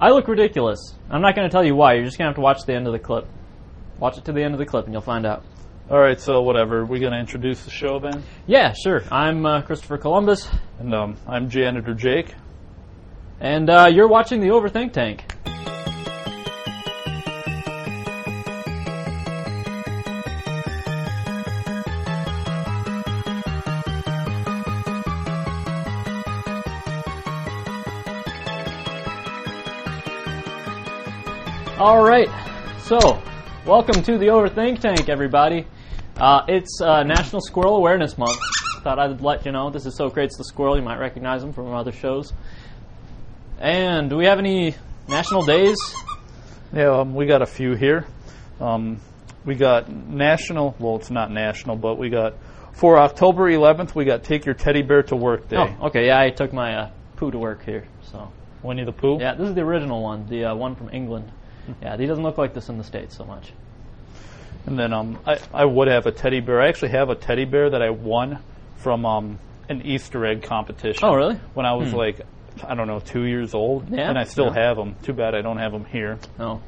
I look ridiculous. I'm not going to tell you why. You're just going to have to watch the end of the clip. Watch it to the end of the clip and you'll find out. All right, so whatever. We're going to introduce the show then. Yeah, sure. I'm uh, Christopher Columbus, And um, I'm janitor Jake. and uh, you're watching the Overthink Tank. All right, so welcome to the Overthink Tank, everybody. Uh, it's uh, National Squirrel Awareness Month. Thought I'd let you know. This is Socrates the Squirrel. You might recognize him from other shows. And do we have any national days? Yeah, um, we got a few here. Um, we got national. Well, it's not national, but we got for October 11th. We got Take Your Teddy Bear to Work Day. Oh, okay. Yeah, I took my uh, Pooh to work here. So Winnie the Pooh. yeah, this is the original one, the uh, one from England. Yeah, he doesn't look like this in the states so much. And then um, I, I would have a teddy bear. I actually have a teddy bear that I won from um, an Easter egg competition. Oh, really? When I was like, I don't know, two years old. Yeah, And I still yeah. have them. Too bad I don't have them here. No,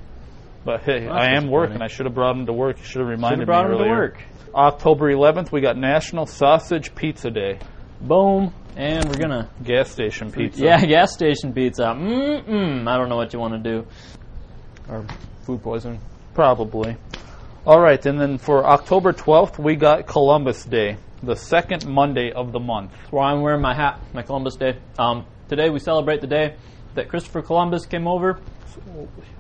But hey, Well, I am working. I should have brought them to work. You should have reminded should reminded have brought me him to work. October 11th, we got National Sausage Pizza Day. Boom, and we're gonna Gas station pizza. yeah, gas station pizza. Mm-mm. I don't know what you want to do. Or food poisoning. Probably. All right, and then for October 12th, we got Columbus Day, the second Monday of the month. That's why I'm wearing my hat, my Columbus Day. Um, today we celebrate the day that Christopher Columbus came over,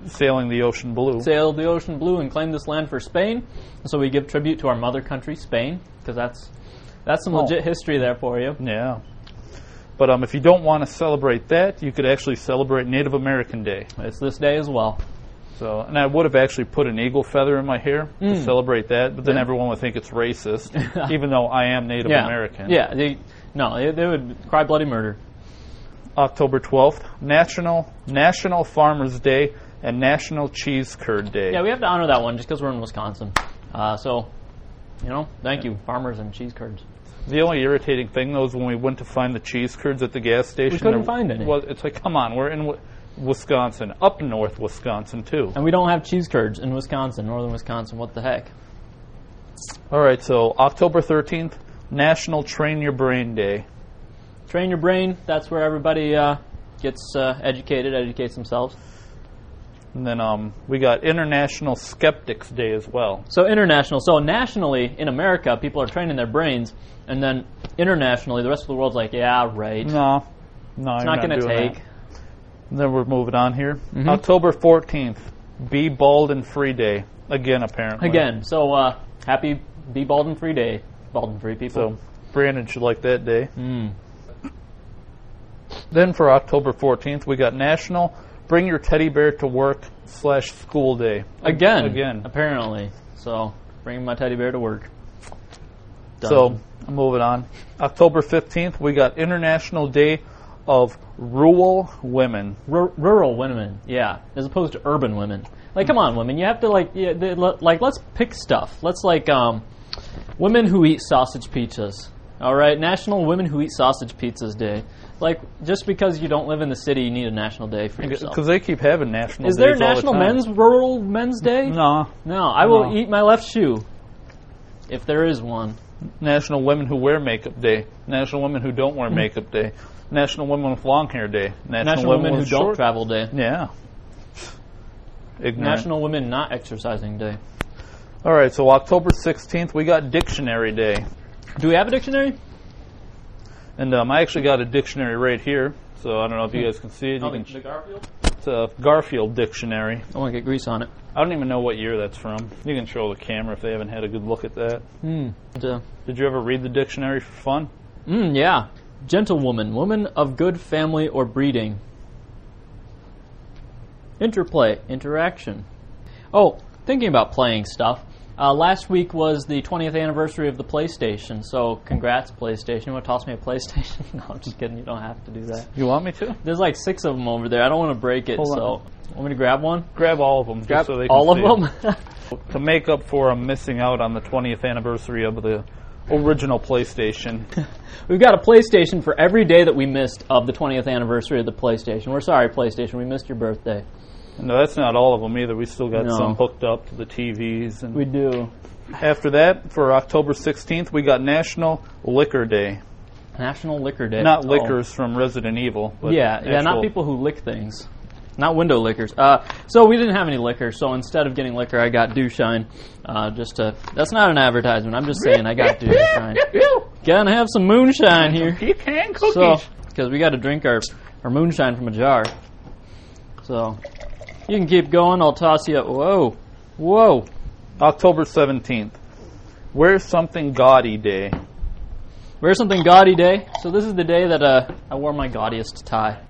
Sailing the ocean blue. sailed the ocean blue, and claimed this land for Spain. And so we give tribute to our mother country, Spain, because that's that's some Oh. legit history there for you. Yeah. But um, if you don't want to celebrate that, you could actually celebrate Native American Day. It's this day as well. So, and I would have actually put an eagle feather in my hair to celebrate that, but then Yeah. everyone would think it's racist, even though I am Native yeah, American. Yeah, they, no, they, they would cry bloody murder. October 12th, National National Farmers Day and National Cheese Curd Day. Yeah, we have to honor that one just because we're in Wisconsin. Uh, so, you know, thank you, farmers and cheese curds. The only irritating thing though is when we went to find the cheese curds at the gas station. We couldn't there find any. Was, it's like, come on, we're in Wisconsin, up north Wisconsin too. And we don't have cheese curds in Wisconsin, northern Wisconsin. What the heck? All right, so October 13th, National Train Your Brain Day. Train your brain. That's where everybody uh, gets uh, educated, educates themselves. And then um, we got International Skeptics Day as well. So international. So nationally, in America, people are training their brains, and then internationally, the rest of the world's like, yeah, right. No, no, it's not going to take. And then we're moving on here. October 14th, Be Bald and Free Day. Again, apparently. Again, so uh, happy Be Bald and Free Day, bald and free people. So Brandon should like that day. Mm. Then for October 14th, we got National Bring Your Teddy Bear to Work slash School Day. Again, Again. apparently. So bringing my teddy bear to work. Done. So I'm moving on. October 15th, we got International Day of Rural Women. R- rural women, yeah, as opposed to urban women. Like, come on, women, you have to like, yeah, they, like, let's pick stuff. Let's like, um, women who eat sausage pizzas. All right, National Women Who Eat Sausage Pizzas Day. Like, just because you don't live in the city, you need a national day for yourself. Because they keep having national Is there a days all the National time. Men's Rural Men's Day? No. No, I will No. eat my left shoe if there is one. National Women Who Wear Makeup Day. National Women Who Don't Wear Makeup Day. National Women with Long Hair Day. National, National Women Who with Don't short- Travel Day. Yeah. Ignorant. National Women Not Exercising Day. All right, so October 16th, we got Dictionary Day. Do we have a dictionary? And um, I actually got a dictionary right here, so I don't know if you guys can see it. You Oh, can, the Garfield? it's a Garfield dictionary. I want to get grease on it. I don't even know what year that's from. You can show the camera if they haven't had a good look at that. Hmm. Uh, Did you ever read the dictionary for fun? Mm, yeah. Gentlewoman, woman of good family or breeding. Interplay, interaction. Oh, thinking about playing stuff. Uh, last week was the 20th anniversary of the PlayStation, so congrats, PlayStation. You want to toss me a PlayStation? no, I'm just kidding. You don't have to do that. You want me to? There's like six of them over there. I don't want to break it, Hold so. on. Want me to grab one? Grab all of them, just Grab so they can all of them? to make up for um, missing out on the 20th anniversary of the original PlayStation. We've got a PlayStation for every day that we missed of the 20th anniversary of the PlayStation. We're sorry, PlayStation. We missed your birthday. No, that's not all of them either. We still got No. some hooked up to the TVs. And We do. after that, for October 16th, we got National Liquor Day. National Liquor Day. Not Oh. Lickers from Resident Evil. But Yeah, yeah, not people who lick things. Not window lickers. Uh, so we didn't have any liquor, so instead of getting liquor, I got Dew Shine. Uh, just to, that's not an advertisement. I'm just saying I got Dew Shine. Gonna have some moonshine here. You can cookies. So, because we got to drink our, our moonshine from a jar. So, you can keep going. I'll toss you. Whoa, whoa. October 17th. Where's something gaudy day. Wear something gaudy day. So this is the day that uh, I wore my gaudiest tie.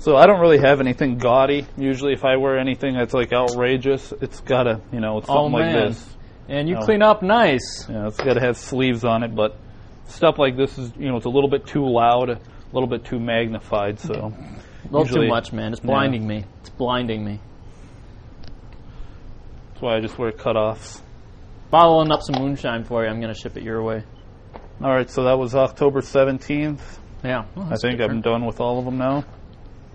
So I don't really have anything gaudy. Usually, if I wear anything that's like outrageous, it's gotta, you know, it's Oh, something like this. And you Oh. clean up nice. Yeah, it's gotta have sleeves on it, but stuff like this is, you know, it's a little bit too loud, a little bit too magnified. So A little Usually- too much, man. It's blinding me. It's blinding me. that's why I just wear cutoffs. Following up some moonshine for you. I'm gonna ship it your way. All right, so that was October 17th. Yeah. Oh, well, I that's think I'm done with all of them now.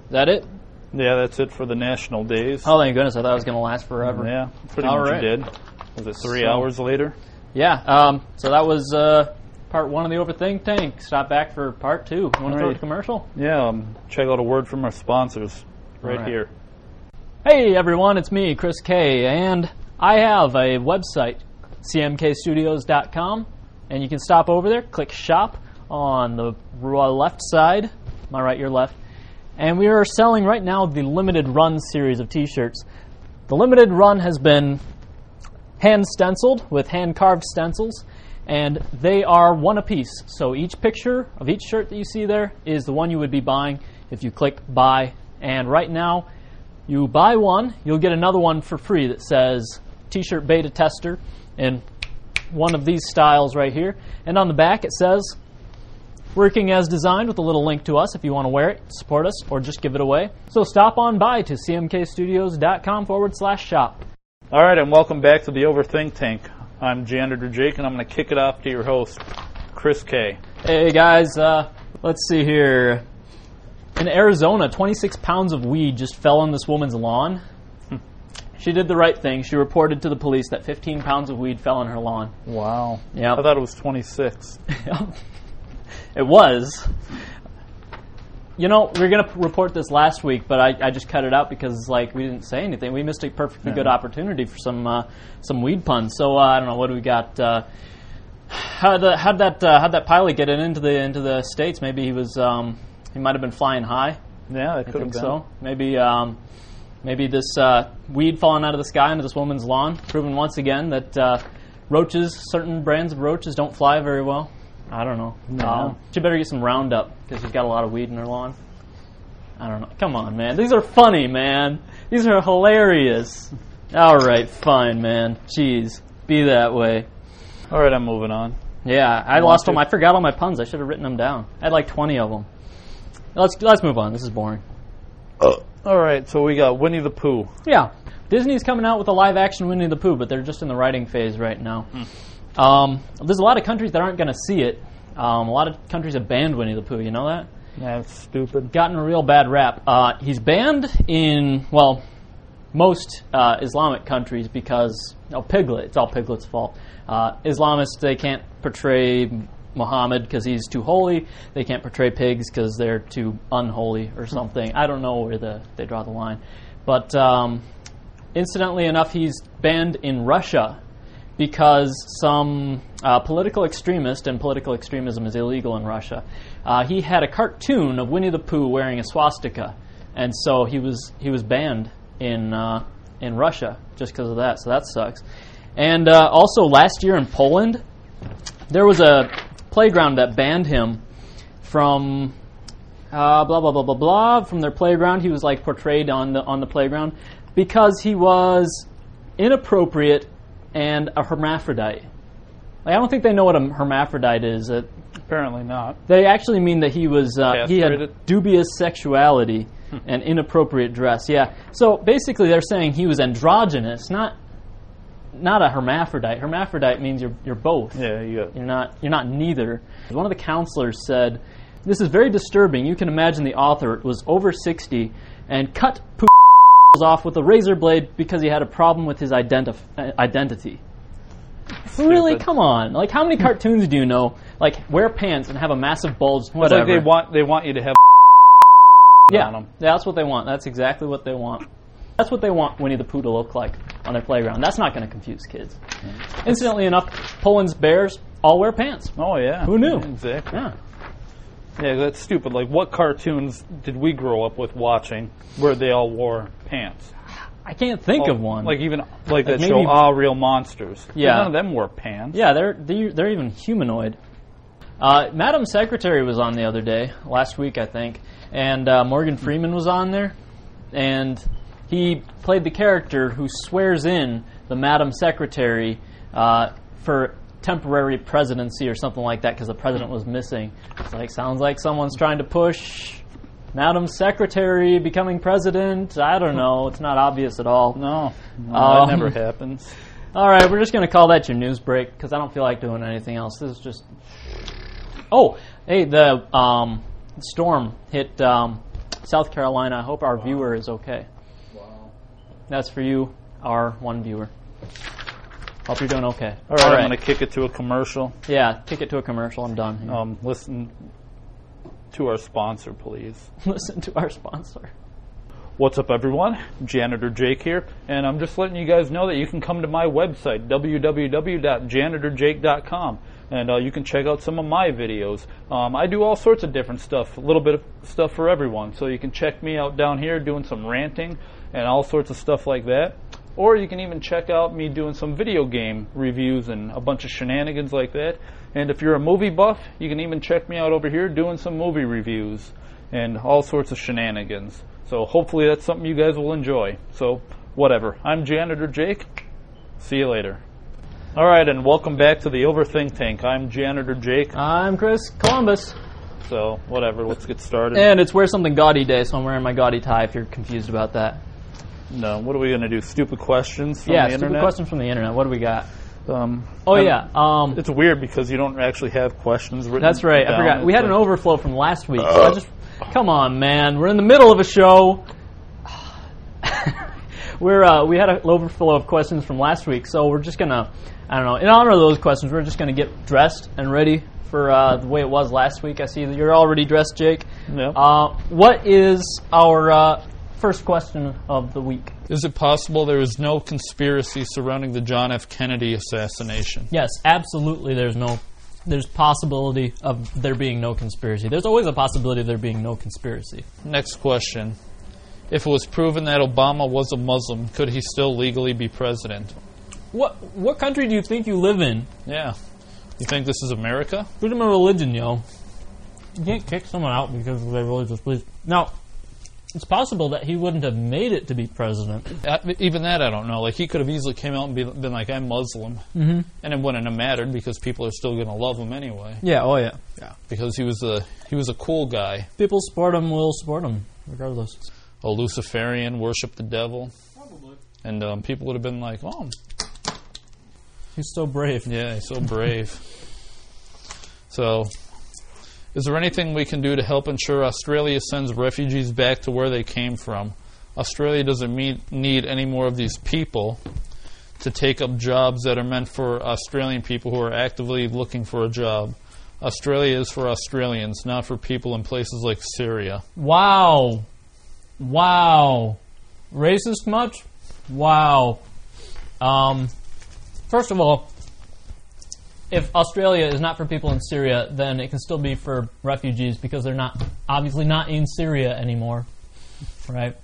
Is that it? Yeah, that's it for the national days. Oh, thank goodness. I thought it was gonna last forever. Yeah, pretty All much right. did. Was it three So- hours later? Yeah. Um, so that was uh, part one of the Overthink Tank. Stop back for part two. You want to throw Alright. a commercial? Yeah, um, check out a word from our sponsors right Alright. here. Hey everyone, it's me, Chris K, and I have a website, cmkstudios.com, and you can stop over there, click shop on the left side, my right, your left, and we are selling right now the limited run series of t-shirts. The limited run has been hand stenciled with hand carved stencils, and they are one apiece. So each picture of each shirt that you see there is the one you would be buying if you click buy. And right now, you buy one, you'll get another one for free that says T-shirt beta tester in one of these styles right here. And on the back it says working as designed with a little link to us if you want to wear it, support us, or just give it away. So stop on by to cmkstudios.com forward slash shop. All right, and welcome back to the Overthink Tank. I'm Janitor Jake, and I'm going to kick it off to your host, Chris K. Hey guys, uh, let's see here. In Arizona, 26 pounds of weed just fell on this woman's lawn. She did the right thing. She reported to the police that 15 pounds of weed fell on her lawn. Wow. Yeah. I thought it was 26. it was. You know, we are going to report this last week, but I, I just cut it out because like we didn't say anything. We missed a perfectly Yeah. good opportunity for some uh, some weed puns. So uh, I don't know what do we got. Uh, how the how'd that uh, how'd that pilot get it into the into the states? Maybe he was um, he might have been flying high. Yeah, it I think so. Maybe um, maybe this uh, weed falling out of the sky into this woman's lawn, proving once again that uh, roaches, certain brands of roaches, don't fly very well. I don't know. No. Um, she better get some Roundup because she's got a lot of weed in her lawn. I don't know. Come on, man. These are funny, man. These are hilarious. All right, fine, man. Jeez, be that way. All right, I'm moving on. Yeah, I Want lost them. I forgot all my puns. I should have written them down. I had like twenty of them. Let's let's move on. This is boring. All right, so we got Winnie the Pooh. Yeah, Disney's coming out with a live action Winnie the Pooh, but they're just in the writing phase right now. Um, there's a lot of countries that aren't going to see it. Um, a lot of countries have banned Winnie the Pooh. You know that? That's stupid. Gotten a real bad rap. Uh, he's banned in well, most uh, Islamic countries because oh, Piglet. It's all Piglet's fault. Uh, Islamists they can't portray Muhammad because he's too holy. They can't portray pigs because they're too unholy or something. I don't know where the they draw the line, but um, incidentally enough, he's banned in Russia because some uh, political extremist, and political extremism is illegal in Russia, uh, he had a cartoon of Winnie the Pooh wearing a swastika, and so he was he was banned in uh, in Russia just because of that. So that sucks. And uh, also last year in Poland, there was a playground that banned him from uh, blah blah blah blah blah from their playground. He was like portrayed on the on the playground because he was inappropriate and a hermaphrodite. Like, I don't think they know what a hermaphrodite is. Apparently not. they actually mean that he was uh, he had dubious sexuality and inappropriate dress. Yeah. So basically, they're saying he was androgynous, not not a hermaphrodite. Hermaphrodite means you're you're both. Yeah, you. You're not you're not neither. One of the counselors said, "This is very disturbing. You can imagine the author was over 60 and cut Pooh off with a razor blade because he had a problem with his identif- uh, identity." Really? Come on. Like how many cartoons do you know like wear pants and have a massive bulge It's whatever. like they want they want you to have yeah, on 'em. that's what they want. That's exactly what they want. That's what they want Winnie the Pooh to look like on their playground. That's not going to confuse kids. Incidentally enough, Poland's bears all wear pants. Oh yeah. Who knew? Exactly. Yeah. Yeah, that's stupid. Like, what cartoons did we grow up with watching where they all wore pants? I can't think of one. Like even like that maybe- show, Ah, Real Monsters. Yeah. none of them wore pants. yeah, they're they're, they're even humanoid. Uh, Madam Secretary was on the other day, last week I think, and uh, Morgan Freeman was on there, and he played the character who swears in the Madam Secretary uh, for temporary presidency or something like that because the president was missing. It's like sounds like someone's trying to push Madam Secretary becoming president. I don't know. It's not obvious at all. No, no Um, that never happens. All right, we're just going to call that your news break because I don't feel like doing anything else. This is just. Oh, hey, the um, storm hit um, South Carolina. I hope our viewer is okay. Wow. That's for you, our one viewer. Hope you're doing okay. All right, I'm going to kick it to a commercial. Yeah, kick it to a commercial. I'm done. here. Um, listen to our sponsor, please. Listen to our sponsor. What's up, everyone? Janitor Jake here, and I'm just letting you guys know that you can come to my website, www.janitorjake.com, and uh, you can check out some of my videos. Um, I do all sorts of different stuff, a little bit of stuff for everyone, so you can check me out down here doing some ranting and all sorts of stuff like that. Or you can even check out me doing some video game reviews and a bunch of shenanigans like that. And if you're a movie buff, you can even check me out over here doing some movie reviews and all sorts of shenanigans. So hopefully that's something you guys will enjoy. So whatever. I'm Janitor Jake. See you later. All right, and welcome back to the Overthink Tank. I'm Janitor Jake. I'm Chris Columbus. So whatever, let's get started. And it's Wear Something Gaudy Day, so I'm wearing my gaudy tie if you're confused about that. No, what are we gonna do? Stupid questions from yeah, the stupid internet. question from the internet. What do we got? Um, Oh, I don't- yeah. Um, It's weird because you don't actually have questions written. That's right. I forgot. We had an overflow from last week. So I just come on, man. We're in the middle of a show. we're uh, we had an overflow of questions from last week, so we're just gonna I don't know. In honor of those questions, we're just gonna get dressed and ready for uh, the way it was last week. I see that you're already dressed, Jake. Yeah. Uh, what is our uh, first question of the week? Is it possible there is no conspiracy surrounding the John F. Kennedy assassination? Yes, absolutely. There's no. There's possibility of there being no conspiracy. There's always a possibility of there being no conspiracy. Next question. If it was proven that Obama was a Muslim, could he still legally be president? What what country do you think you live in? Yeah. You think this is America? Freedom of religion, yo. You can't kick someone out because of their religious beliefs. Now, it's possible that he wouldn't have made it to be president. Uh, even that I don't know. Like he could have easily came out and be, been like, "I'm Muslim," mm-hmm. and it wouldn't have mattered because people are still going to love him anyway. Yeah, oh yeah. Yeah. Because he was a he was a cool guy, People support him will support him, regardless. a Luciferian, worship the devil, Probably. and um, people would have been like, "Oh, He's so brave. Yeah, he's so brave. so, is there anything we can do to help ensure Australia sends refugees back to where they came from? Australia doesn't meet, need any more of these people to take up jobs that are meant for Australian people who are actively looking for a job. Australia is for Australians, not for people in places like Syria. Wow. Wow. Racist much? Wow. Um, first of all, if Australia is not for people in Syria, then it can still be for refugees because they're not obviously not in Syria anymore, right?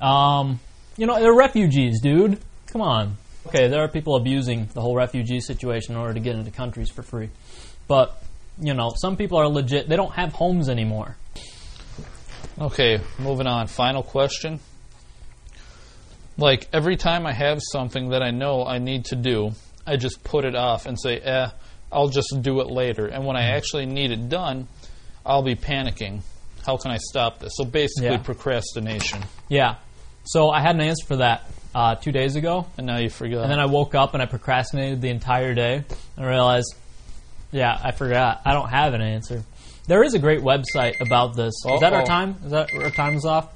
Um, you know, they're refugees, dude. Come on. Okay, there are people abusing the whole refugee situation in order to get into countries for free, but you know, some people are legit. They don't have homes anymore. Okay, moving on. Final question. Like every time I have something that I know I need to do, I just put it off and say, "Eh, I'll just do it later." And when I actually need it done, I'll be panicking. How can I stop this? So basically, Yeah. procrastination. Yeah. So I had an answer for that. uh, two days ago, And now you forgot. and then I woke up and I procrastinated the entire day. And realized, yeah, I forgot. I don't have an answer. There is a great website about this. Is that our time? Is that our time is off?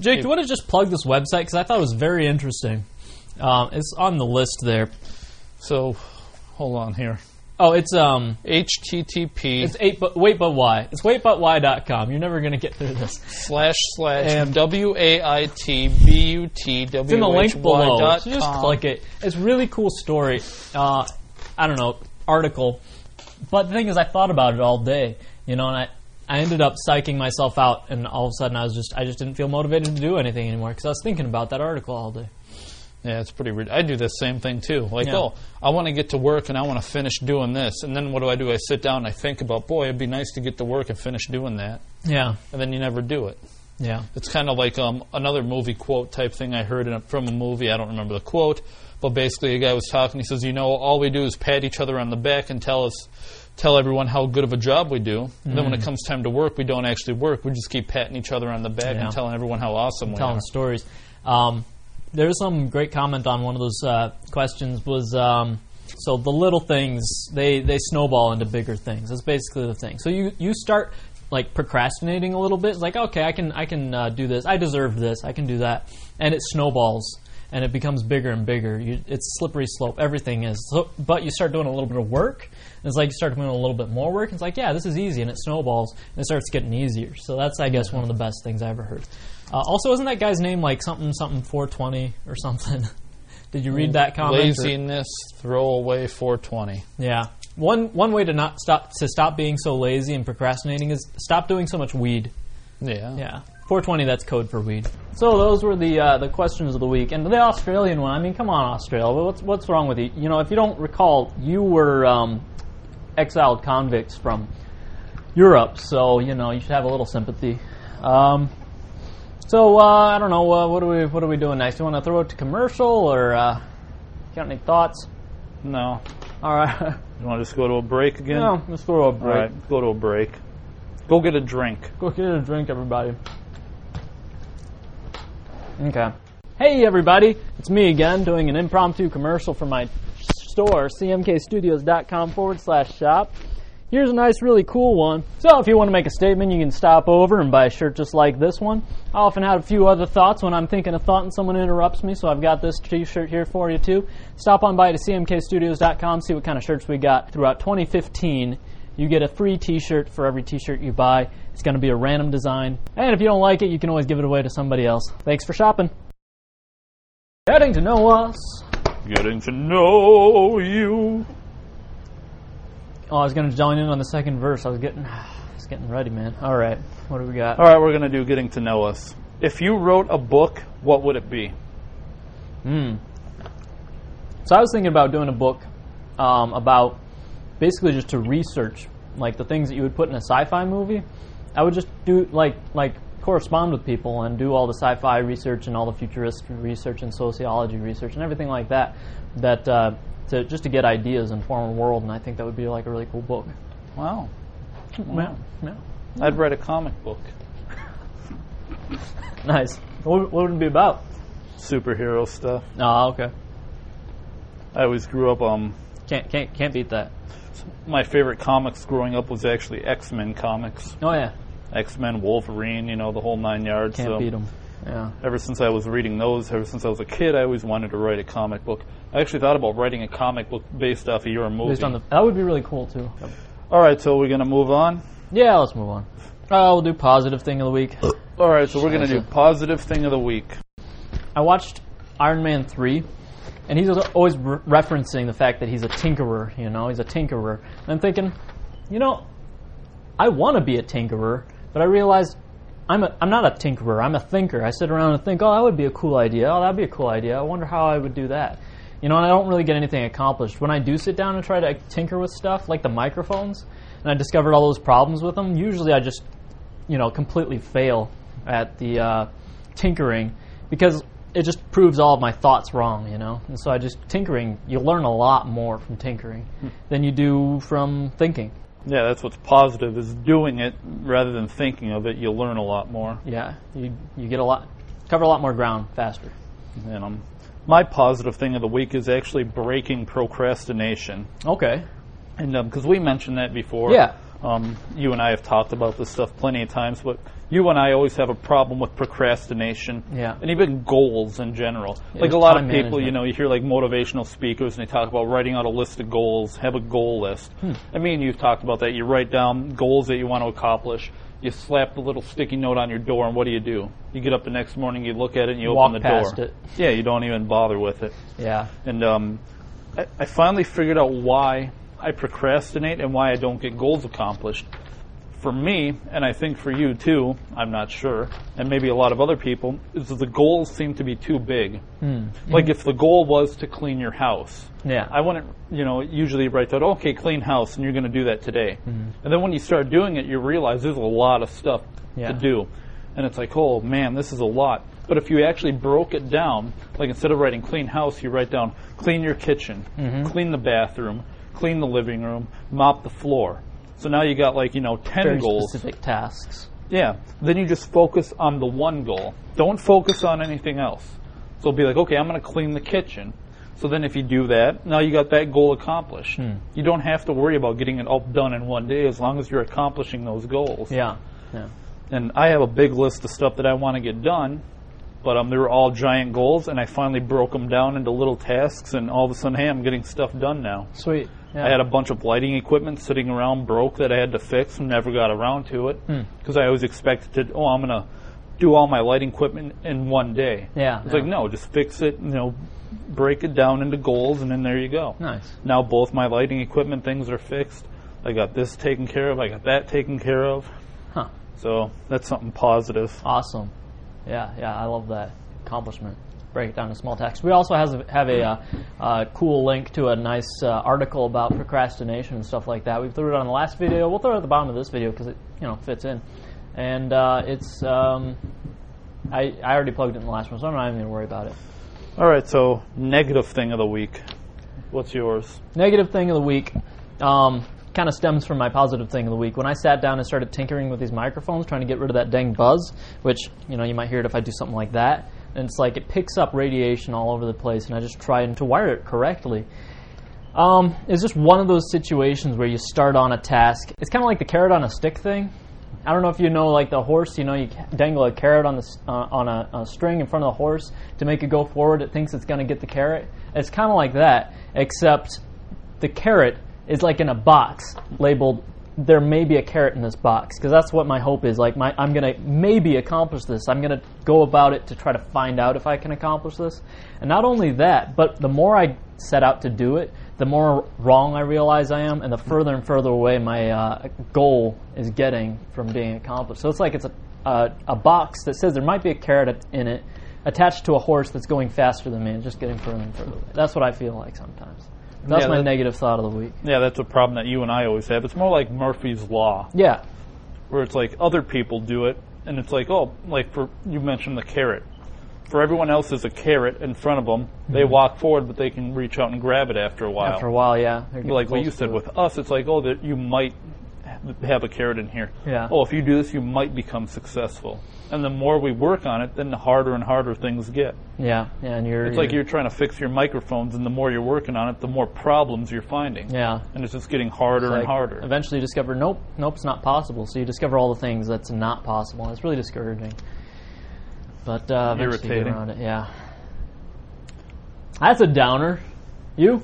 Jake, do you want to just plug this website because I thought it was very interesting. Um, it's on the list there. So, hold on here. Oh, it's um, HTTP it's eight but wait but why? It's waitbutwhy.com. You're never gonna get through this. slash slash And- W A I T B U T It's in the link below. So just click it. It's a really cool story. Uh, I don't know article, but the thing is, I thought about it all day. You know, and I I ended up psyching myself out, and all of a sudden, I was just I just didn't feel motivated to do anything anymore because I was thinking about that article all day. Yeah, it's pretty weird. I do the same thing too. Like, Yeah. oh, I want to get to work and I want to finish doing this. And then what do I do? I sit down and I think about, boy, it'd be nice to get to work and finish doing that. Yeah, And then you never do it. yeah, It's kind of like um, another movie quote type thing I heard in a, from a movie. I don't remember the quote, but basically a guy was talking. He says, "You know, all we do is pat each other on the back and tell us, tell everyone how good of a job we do. And then when it comes time to work, we don't actually work. We just keep patting each other on the back Yeah. and telling everyone how awesome we telling are." Telling stories. Um, there was some great comment on one of those uh, questions. Was um, so the little things they they snowball into bigger things. That's basically the thing. So you you start like procrastinating a little bit. It's like okay, I can I can uh, do this. I deserve this. I can do that, and it snowballs. And it becomes bigger and bigger. You, it's a slippery slope. Everything is. So, but you start doing a little bit of work. And it's like you start doing a little bit more work. And it's like, yeah, this is easy, and it snowballs, and it starts getting easier. So that's, I guess, one of the best things I ever heard. Uh, also, isn't that guy's name like something something 420 or something? Did you read that comment? or- Laziness, throwaway 420. Yeah. One one way to not stop to stop being so lazy and procrastinating is stop doing so much weed. Yeah. Yeah. 420 that's code for weed. So those were the uh, the questions of the week and the Australian one. I mean, come on Australia. What's what's wrong with you? You know, if you don't recall, you were um, exiled convicts from Europe, so you know, you should have a little sympathy. Um, so uh, I don't know. Uh, what are we What are we doing next? You want to throw it to commercial, or uh, got any thoughts? No. All right. You want to just go to a break again? no, let's throw a break. right, go to a break. Go get a drink. Go get a drink, everybody. Okay. Hey, everybody. It's me again doing an impromptu commercial for my store, cmkstudios.com forward slash shop. Here's a nice, really cool one. So, if you want to make a statement, you can stop over and buy a shirt just like this one. I often have a few other thoughts when I'm thinking a thought and someone interrupts me, so I've got this t shirt here for you too. Stop on by to cmkstudios.com, see what kind of shirts we got throughout 2015. You get a free t shirt for every t shirt you buy. It's going to be a random design. And if you don't like it, you can always give it away to somebody else. Thanks for shopping. Getting to know us. Getting to know you. Oh, I was going to join in on the second verse. I was getting, I was getting ready, man. All right, what do we got? All right, we're gonna do getting to know us. If you wrote a book, what would it be? Hmm. So I was thinking about doing a book um, about basically just to research like the things that you would put in a sci-fi movie. I would just do like like correspond with people and do all the sci-fi research and all the futurist research and sociology research and everything like that. That uh, to just to get ideas and form a world. And I think that would be like a really cool book. Wow. Yeah, yeah. I'd write a comic book. Nice. What, what would it be about? Superhero stuff. Oh, okay. I always grew up um Can't can't can't beat that. my favorite comics growing up was actually X-Men comics. Oh yeah, X-Men, Wolverine, you know, the whole 9 yards. can't so beat them. Yeah. ever since I was reading those, ever since I was a kid, I always wanted to write a comic book. I actually thought about writing a comic book based off of your movie. Based on the that would be really cool too. All right, so we're going to move on. Yeah, let's move on. Uh, we'll do positive thing of the week. All right, so we're going to do positive thing of the week. I watched Iron Man 3, and he's always re- referencing the fact that he's a tinkerer, you know, he's a tinkerer. And I'm thinking, you know, I want to be a tinkerer, but I realized I'm, a, I'm not a tinkerer, I'm a thinker. I sit around and think, oh, that would be a cool idea, oh, that'd be a cool idea, I wonder how I would do that. You know, and I don't really get anything accomplished. When I do sit down and try to tinker with stuff, like the microphones, and I discovered all those problems with them, usually I just you know, completely fail at the uh, tinkering because it just proves all of my thoughts wrong, you know. And so I just tinkering. You learn a lot more from tinkering than you do from thinking. Yeah, that's what's positive is doing it rather than thinking of it. You'll learn a lot more. Yeah, you you get a lot, cover a lot more ground faster. And um, my positive thing of the week is actually breaking procrastination. Okay. And because we mentioned that before, Yeah. Um, you and I have talked about this stuff plenty of times, but you and I always have a problem with procrastination, Yeah. and even goals in general. like a lot of people, you know, you hear like motivational speakers, and they talk about writing out a list of goals, have a goal list. Hmm. I mean, you've talked about that. You write down goals that you want to accomplish. You slap the little sticky note on your door, and what do you do? You get up the next morning, you look at it, and you Walk open the past door. it. Yeah, you don't even bother with it. Yeah. And um, I, I finally figured out why I procrastinate and why I don't get goals accomplished. For me, and I think for you too, I'm not sure, and maybe a lot of other people, is that the goals seem to be too big. Like if the goal was to clean your house. Yeah. I wouldn't, you know, usually write that, okay, clean house, and you're going to do that today. Mm-hmm. And then when you start doing it, you realize there's a lot of stuff Yeah. to do. And it's like, oh man, this is a lot. But if you actually broke it down, like instead of writing clean house, you write down clean your kitchen, Mm-hmm. clean the bathroom, clean the living room, mop the floor. So now you got like, you know, 10 Very goals. specific tasks. Yeah. Then you just focus on the one goal. Don't focus on anything else. So be like, okay, I'm going to clean the kitchen. So then if you do that, now you got that goal accomplished. Hmm. You don't have to worry about getting it all done in one day as long as you're accomplishing those goals. Yeah. Yeah. And I have a big list of stuff that I want to get done, but um, they were all giant goals, and I finally broke them down into little tasks, and all of a sudden, hey, I'm getting stuff done now. Sweet. Yeah. I had a bunch of lighting equipment sitting around broke that I had to fix and never got around to it Hmm. because I always expected to. Oh, I'm gonna do all my lighting equipment in one day. Yeah, It's yeah. like no, just fix it. You know, break it down into goals, and then there you go. Nice. Now both my lighting equipment things are fixed. I got this taken care of. I got that taken care of. Huh. So that's something positive. Awesome. Yeah, yeah, I love that accomplishment. Break it down to small tasks. We also has, have a uh, uh, cool link to a nice uh, article about procrastination and stuff like that. We threw it on the last video. We'll throw it at the bottom of this video because it you know fits in, and uh, it's um, I I already plugged it in the last one, so I'm not even gonna worry about it. All right. So negative thing of the week. What's yours? Negative thing of the week um, kind of stems from my positive thing of the week. When I sat down and started tinkering with these microphones, trying to get rid of that dang buzz, which you know you might hear it if I do something like that, and it's like it picks up radiation all over the place, and I just try to wire it correctly. Um, it's just one of those situations where you start on a task. It's kind of like the carrot on a stick thing. I don't know if you know, like the horse. You know, you dangle a carrot on the uh, on a, a string in front of the horse to make it go forward. It thinks it's going to get the carrot. It's kind of like that, except the carrot is like in a box labeled there may be a carrot in this box because that's what my hope is. Like my, i'm going to maybe accomplish this. I'm going to go about it to try to find out if i can accomplish this. And not only that but the more i set out to do it the more wrong i realize i am and the further and further away my uh, goal is getting from being accomplished. So it's like it's a, a, a box that says there might be a carrot in it attached to a horse that's going faster than me and just getting further and further away. That's what i feel like sometimes that's Yeah, my that- negative thought of the week. Yeah, that's a problem that you and I always have. It's more like Murphy's Law. Yeah. where it's like other people do it, and it's like, oh, like for you mentioned the carrot. For everyone else, there's a carrot in front of them. They walk forward, but they can reach out and grab it after a while. Mm-hmm. After a while, yeah. like what you said with us, it's like, oh, that you might have a carrot in here. Yeah. Oh, if you do this, you might become successful. And the more we work on it, then the harder and harder things get. Yeah, yeah, and you're. It's like you're trying to fix your microphones, and the more you're working on it, the more problems you're finding. Yeah. And it's just getting harder Like, and harder. Eventually, you discover, nope, nope, it's not possible. So you discover all the things that's not possible. and It's really discouraging. But uh, eventually Irritating. around it. Yeah. That's a downer. You?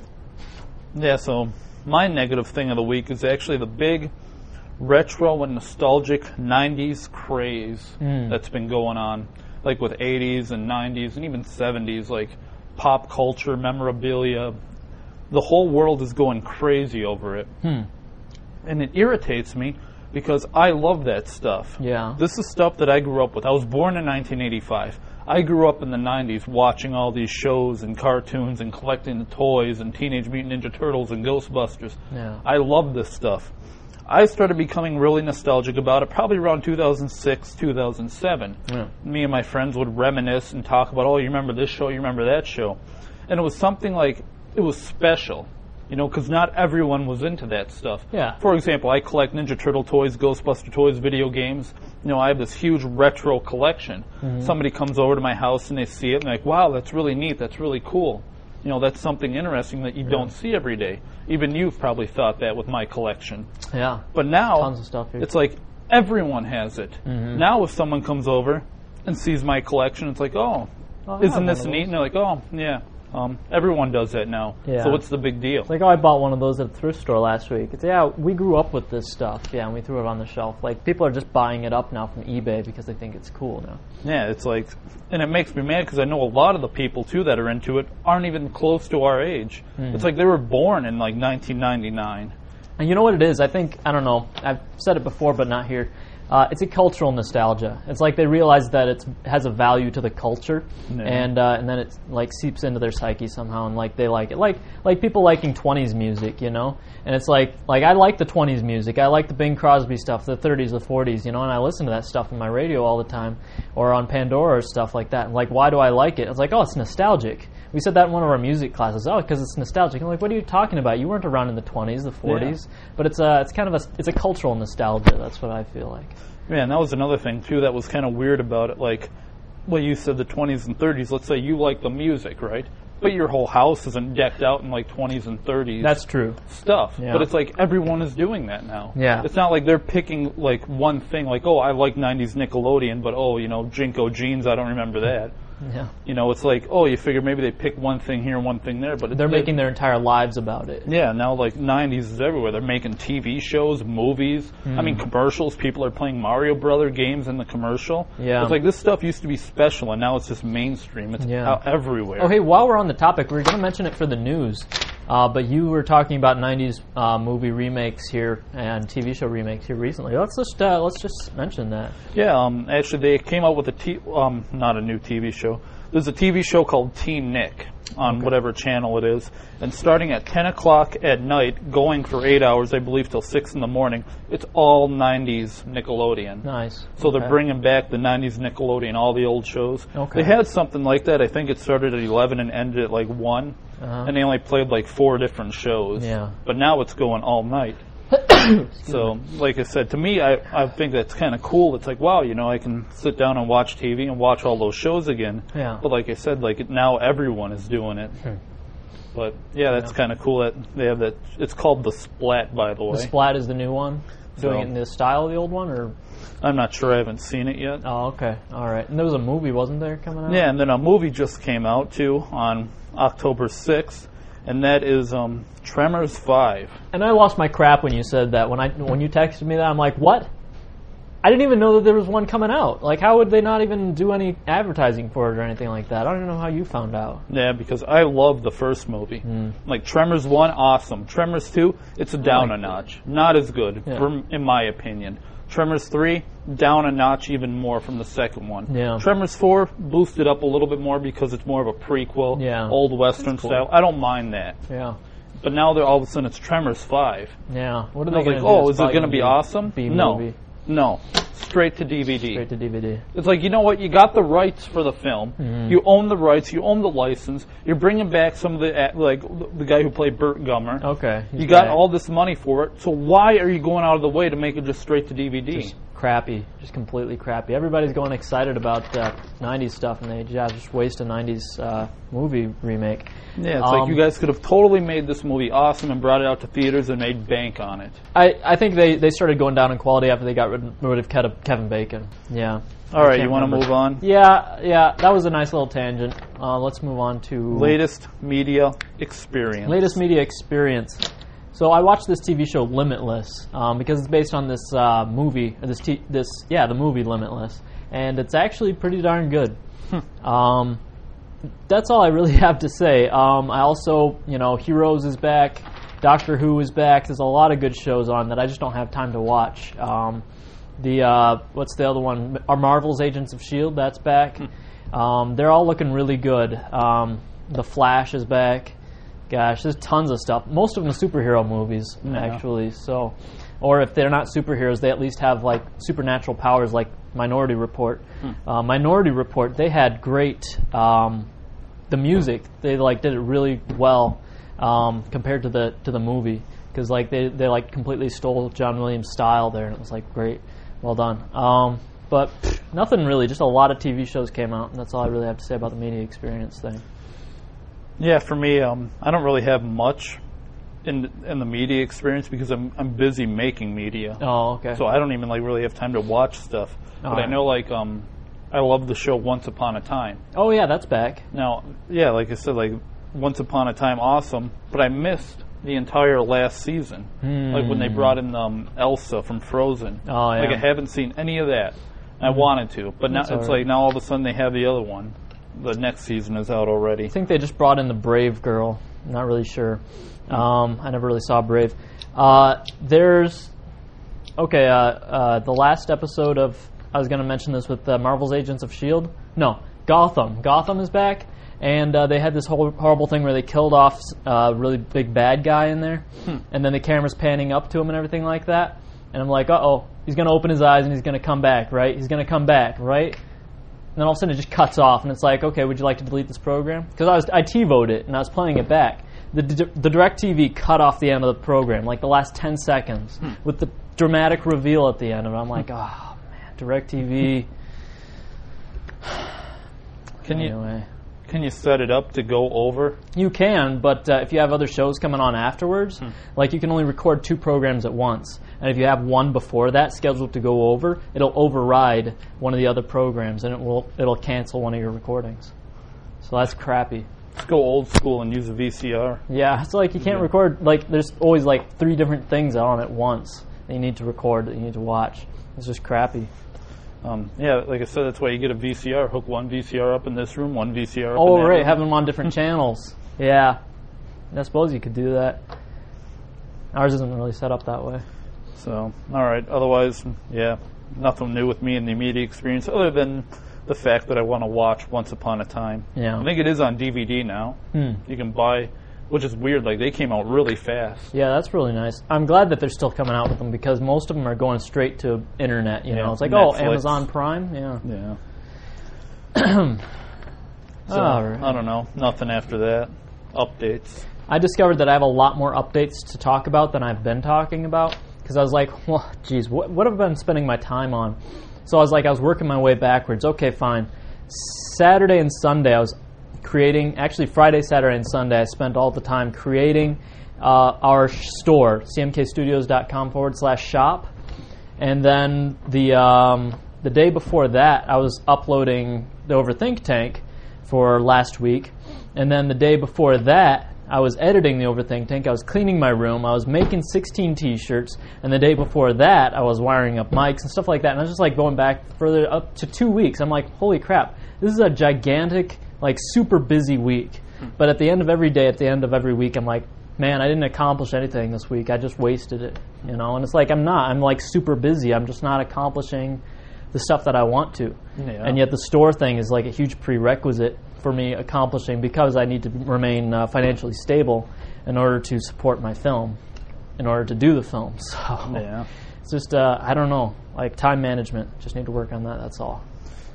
Yeah, so my negative thing of the week is actually the big retro and nostalgic 90s craze Mm. that's been going on. Like with 80s and 90s and even 70s, like pop culture, memorabilia. The whole world is going crazy over it. Hmm. And it irritates me because I love that stuff. Yeah. This is stuff that I grew up with. I was born in 1985. I grew up in the 90s watching all these shows and cartoons and collecting the toys and Teenage Mutant Ninja Turtles and Ghostbusters. Yeah. I love this stuff. I started becoming really nostalgic about it probably around 2006, 2007. Yeah. Me and my friends would reminisce and talk about, oh, you remember this show, you remember that show. And it was something like, it was special You know, because not everyone was into that stuff. Yeah. For example, I collect Ninja Turtle toys, Ghostbuster toys, video games. You know, I have this huge retro collection. Mm-hmm. Somebody comes over to my house and they see it and they're like, wow, that's really neat. That's really cool. You know, that's something interesting that you don't see every day. Even you've probably thought that with my collection. Yeah. But now, Tons of stuff here. Mm-hmm. it's like everyone has it. Now, if someone comes over and sees my collection, it's like, oh, Oh, isn't this neat? And they're like, oh, yeah. Um, everyone does that now. Yeah. So what's the big deal? Like, oh, I bought one of those at a thrift store last week. It's, yeah, we grew up with this stuff. Yeah, and we threw it on the shelf. Like, people are just buying it up now from eBay because they think it's cool now. yeah, it's like, and it makes me mad because I know a lot of the people too that are into it aren't even close to our age. Hmm. It's like they were born in like 1999. And you know what it is? I think I don't know. I've said it before, but not here. Uh, it's a cultural nostalgia. It's like they realize that it has a value to the culture, Yeah. and uh, and then it like seeps into their psyche somehow, and like they like it. Like like people liking '20s music, you know. And it's like like I like the '20s music. I like the Bing Crosby stuff, the '30s, the '40s, you know. And I listen to that stuff on my radio all the time, or on Pandora or stuff like that. And like, why do I like it? It's like, oh, it's nostalgic. We said that in one of our music classes. Oh, because it's nostalgic. I'm like, what are you talking about? You weren't around in the 20s, the 40s. But it's a, it's kind of a, it's a cultural nostalgia. That's what I feel like. Yeah, and that was another thing too that was kind of weird about it. Like, well, you said the 20s and 30s. Let's say you like the music, right? But your whole house isn't decked out in like 20s and 30s That's true. stuff. Yeah. But it's like everyone is doing that now. Yeah. It's not like they're picking like one thing. Like, oh, I like 90s Nickelodeon, but oh, you know, JNCO jeans. I don't remember that. Yeah. You know, it's like, oh, you figure maybe they pick one thing here, and one thing there, but They're making their entire lives about it. yeah, now like 90s is everywhere. They're making TV shows, movies. I Hmm. mean, commercials. People are playing Mario Brother games in the commercial. Yeah. It's like this stuff used to be special, and now it's just mainstream. It's Yeah. out everywhere. Oh, hey, while we're on the topic, we are going to mention it for the news. Uh, but you were talking about '90s uh, movie remakes here and TV show remakes here recently. Let's just uh, let's just mention that. Yeah, um, actually, they came out with a t- um, not a new TV show. There's a TV show called Teen Nick on whatever channel it is, and starting at 10 o'clock at night, going for eight hours, I believe, till six in the morning. It's all 90s Nickelodeon. Nice. So they're bringing back the 90s Nickelodeon, all the old shows. Okay. They had something like that. I think it started at 11 and ended at like 1. Uh-huh. And they only played like four different shows. Yeah. But now it's going all night. so, like I said, to me, I, I think that's kind of cool. It's like, wow, you know, I can sit down and watch TV and watch all those shows again. Yeah. But like I said, like now everyone is doing it. But yeah, that's kind of cool that they have that. It's called the Splat, by the way. The Splat is the new one. Doing So- it in the style of the old one, or I'm not sure. I haven't seen it yet. oh, okay, all right. And there was a movie, wasn't there, coming out? Yeah, and then a movie just came out too on October 6th, and that is um, Tremors 5. And I lost my crap when you said that. When I when you texted me that, I'm like, what? I didn't even know that there was one coming out. Like, how would they not even do any advertising for it or anything like that? I don't even know how you found out. Yeah, because I love the first movie. Like Tremors 1, awesome. Tremors 2, it's a down a liked it. notch. Not as good, Yeah. from, in my opinion. Tremors 3, down a notch even more from the second one. Yeah. Tremors 4, boosted up a little bit more because it's more of a prequel, Yeah. old Western cool. style. I don't mind that. Yeah, But now they're all of a sudden it's Tremors 5. yeah. What are they going like, oh, is it going to be a awesome? B no. No. Straight to DVD. Straight to DVD. It's like you know what? You got the rights for the film. Mm-hmm. You own the rights. You own the license. You're bringing back some of the like the guy who played Burt Gummer. Okay. You got back. all this money for it. So why are you going out of the way to make it just straight to DVD? Just crappy, just completely crappy. Everybody's going excited about uh, '90s stuff, and they yeah, just waste a '90s uh, movie remake. yeah, it's Um, like you guys could have totally made this movie awesome and brought it out to theaters and made bank on it. I, I think they, they started going down in quality after they got rid, rid of Kevin Bacon. Yeah. All right, you want to move on? Yeah, yeah, that was a nice little tangent. Uh, let's move on to Latest media experience. latest media experience. So I watched this TV show Limitless um, because it's based on this uh, movie, this t- this yeah, the movie Limitless, and it's actually pretty darn good. Um, that's all I really have to say. Um, I also, you know, Heroes is back, Doctor Who is back. There's a lot of good shows on that I just don't have time to watch. Um, the uh, what's the other one? Our Marvel's Agents of Shield. That's back. Um, they're all looking really good. Um, the Flash is back. Gosh, there's tons of stuff. Most of them are superhero movies, actually. So, or if they're not superheroes, they at least have like supernatural powers, like Minority Report. Uh, Minority Report, they had great um, the music. They like did it really well. um, compared to the to the movie because like they they like completely stole John Williams' style there, and it was like great, well done. Um, but pff, nothing really, just a lot of TV shows came out, and that's all I really have to say about the media experience thing. Yeah, for me, um, I don't really have much in in the media experience because I'm I'm busy making media. Oh, okay. So I don't even like really have time to watch stuff. but I know like um, I love the show Once Upon a Time. oh yeah, that's back. Now, yeah, like I said, like Once Upon a Time, awesome. But I missed the entire last season, like when they brought in um, Elsa from Frozen. Hmm. Oh, Like. I haven't seen any of that. I wanted to, but now it's like now all of a sudden they have the other one. The next season is out already. I think they just brought in the Brave girl. I'm not really sure. Um, I never really saw Brave. Uh, there's okay. Uh, uh, the last episode of I was going to mention this with uh, Marvel's Agents of Shield. No, Gotham. Gotham is back, and uh, they had this whole horrible thing where they killed off a uh, really big bad guy in there, and then the camera's panning up to him and everything like that. And I'm like, uh oh, he's going to open his eyes and he's going to come back, right? He's going to come back, right? And then all of a sudden it just cuts off, and it's like, okay, would you like to delete this program? Because I was I TiVoed it and I was playing it back. The d- the Directv cut off the end of the program, like the last ten seconds, hmm. with the dramatic reveal at the end of it. I'm like, oh man, Directv. Can you Anyway, can you set it up to go over? you can, but uh, if you have other shows coming on afterwards, like you can only record two programs at once, and if you have one before that scheduled to go over, it'll override one of the other programs, and it will it'll cancel one of your recordings. So that's crappy. Let's go old school and use a VCR. Yeah, it's like you can't record like there's always like three different things on at once that you need to record that you need to watch. It's just crappy. Um, yeah, like I said, that's why you get a VCR. Hook one VCR up in this room, one VCR up Oh right, room. have them on different channels. Yeah, I suppose you could do that. Ours isn't really set up that way. So, all right. Otherwise, yeah, nothing new with me in the immediate experience, other than the fact that I want to watch Once Upon a Time. Yeah. I think it is on DVD now. Hmm. You can buy, which is weird. Like they came out really fast. Yeah, that's really nice. I'm glad that they're still coming out with them because most of them are going straight to internet. You Yeah, know, it's like oh, Amazon Prime. Yeah. Yeah. So, All right. I don't know. Nothing after that. Updates. I discovered that I have a lot more updates to talk about than I've been talking about because I was like, well, geez, what, what have I been spending my time on? So I was like, I was working my way backwards. Okay, fine. Saturday and Sunday, I was creating, actually, Friday, Saturday, and Sunday, I spent all the time creating uh, our store, cmkstudios.com forward slash shop. And then the, um, the day before that, I was uploading the Overthink Tank for last week. And then the day before that, I was editing the Overthink Tank. I was cleaning my room. I was making 16 T-shirts. And the day before that, I was wiring up mics and stuff like that. And I was just like going back further up to two weeks. I'm like, holy crap, this is a gigantic, like super busy week. But at the end of every day, at the end of every week, I'm like, man, I didn't accomplish anything this week. I just wasted it, you know. And it's like I'm not. I'm like super busy. I'm just not accomplishing the stuff that I want to. Yeah. And yet the store thing is like a huge prerequisite for me accomplishing because I need to remain uh, financially stable in order to support my film, in order to do the film. So Yeah. it's just uh, I don't know, like time management. Just need to work on that. That's all.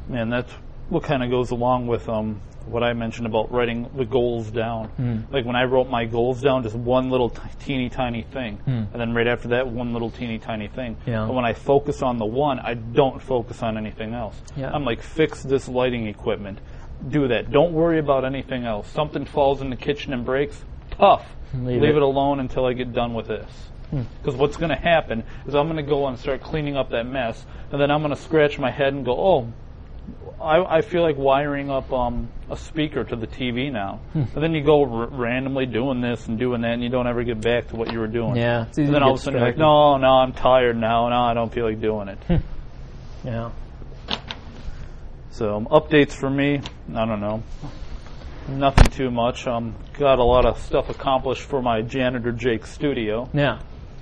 Man, that's what kind of goes along with um, what I mentioned about writing the goals down. Hmm. Like when I wrote my goals down, just one little t- teeny tiny thing, and then right after that, one little teeny tiny thing. Hmm. Yeah. But when I focus on the one, I don't focus on anything else. Yeah. I'm like, fix this lighting equipment, do that. Don't worry about anything else. Something falls in the kitchen and breaks, tough. Leave Leave it. it alone until I get done with this. Because what's going to happen is I'm going to go and start cleaning up that mess, and then I'm going to scratch my head and go, oh, I, I feel like wiring up um, a speaker to the TV now. Hmm. And then you go r- randomly doing this and doing that, and you don't ever get back to what you were doing. Yeah, it's easy And then all of a sudden you're like, no, no, I'm tired now. No, I don't feel like doing Hmm. it. Yeah. so um, updates for me, I don't know. Nothing too much. Um, got a lot of stuff accomplished for my janitor Jake studio, Yeah.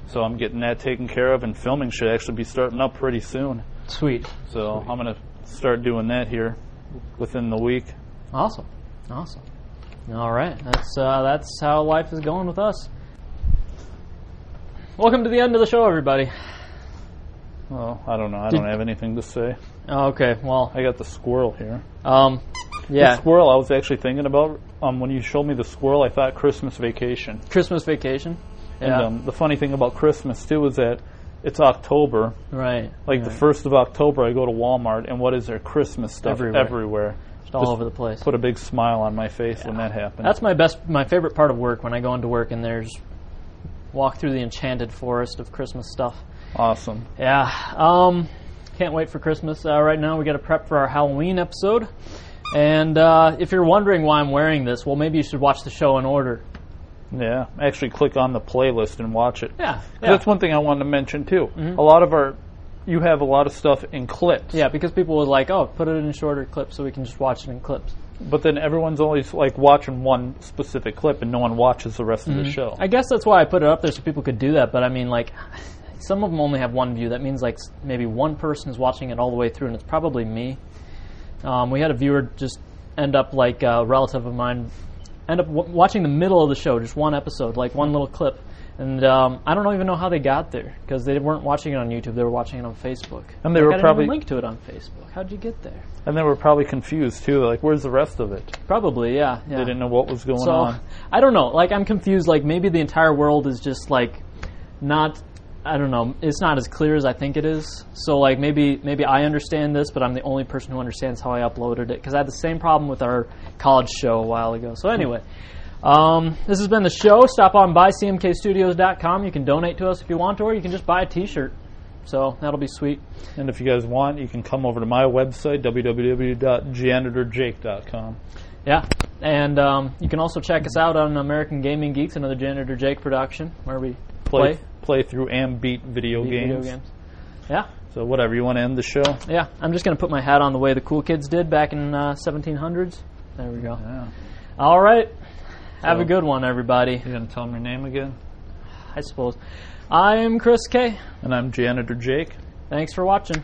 so I'm getting that taken care of, and filming should actually be starting up pretty soon. Sweet. So I'm gonna start doing that here within the week. Awesome. Awesome. All right. That's uh, that's how life is going with us. Welcome to the end of the show, everybody. Well, I don't know. I Did- don't have anything to say. Okay. Well, I got the squirrel here. um, Yeah. The squirrel I was actually thinking about um, when you showed me the squirrel, I thought Christmas vacation. Christmas vacation. Yeah. And um, the funny thing about Christmas too is that it's October. right. Like the first of October, I go to Walmart, and what is there? Christmas stuff Everywhere. everywhere. Just all Just over the place. Put a big smile on my face when that happens. That's my best, my favorite part of work when I go into work and there's walk through the enchanted forest of Christmas stuff. awesome. Yeah. Um, can't wait for Christmas. Uh, right now, we got to prep for our Halloween episode. And uh, if you're wondering why I'm wearing this, well, maybe you should watch the show in order. Yeah, actually click on the playlist and watch it. Yeah. Yeah. That's one thing I wanted to mention too. A lot of our, you have a lot of stuff in clips. yeah, because people would like, oh, put it in shorter clips so we can just watch it in clips. But then everyone's always like watching one specific clip, and no one watches the rest of the show. I guess that's why I put it up there so people could do that. But I mean, like, some of them only have one view. That means like maybe one person is watching it all the way through, and it's probably me. Um, we had a viewer just end up like a relative of mine end up w- watching the middle of the show, just one episode, like one little clip. And um, I don't even know how they got there because they weren't watching it on YouTube; they were watching it on Facebook. And they Like, were I probably- even link to it on Facebook. How'd you get there? And they were probably confused too. Like, where's the rest of it? Probably, yeah. yeah. They didn't know what was going So on. I don't know. Like I'm confused. Like maybe the entire world is just like not. I don't know. It's not as clear as I think it is. So like maybe maybe I understand this, but I'm the only person who understands how I uploaded it because I had the same problem with our college show a while ago. So anyway. Um, this has been the show. Stop on by cmkstudios.com. You can donate to us if you want, or you can just buy a T-shirt. So that'll be sweet. And if you guys want, you can come over to my website, www.janitorjake.com. Yeah, and um, you can also check us out on American Gaming Geeks, another Janitor Jake production, where we Play, play, play through and beat video beat games. video games. Yeah, So whatever, you want to end the show? yeah. I'm just gonna put my hat on the way the cool kids did back in uh, 1700s. There we go. Yeah. All right. Have a good one, everybody. You're gonna tell them your name again? I suppose. I am Chris K. And I'm Janitor Jake. Thanks for watching.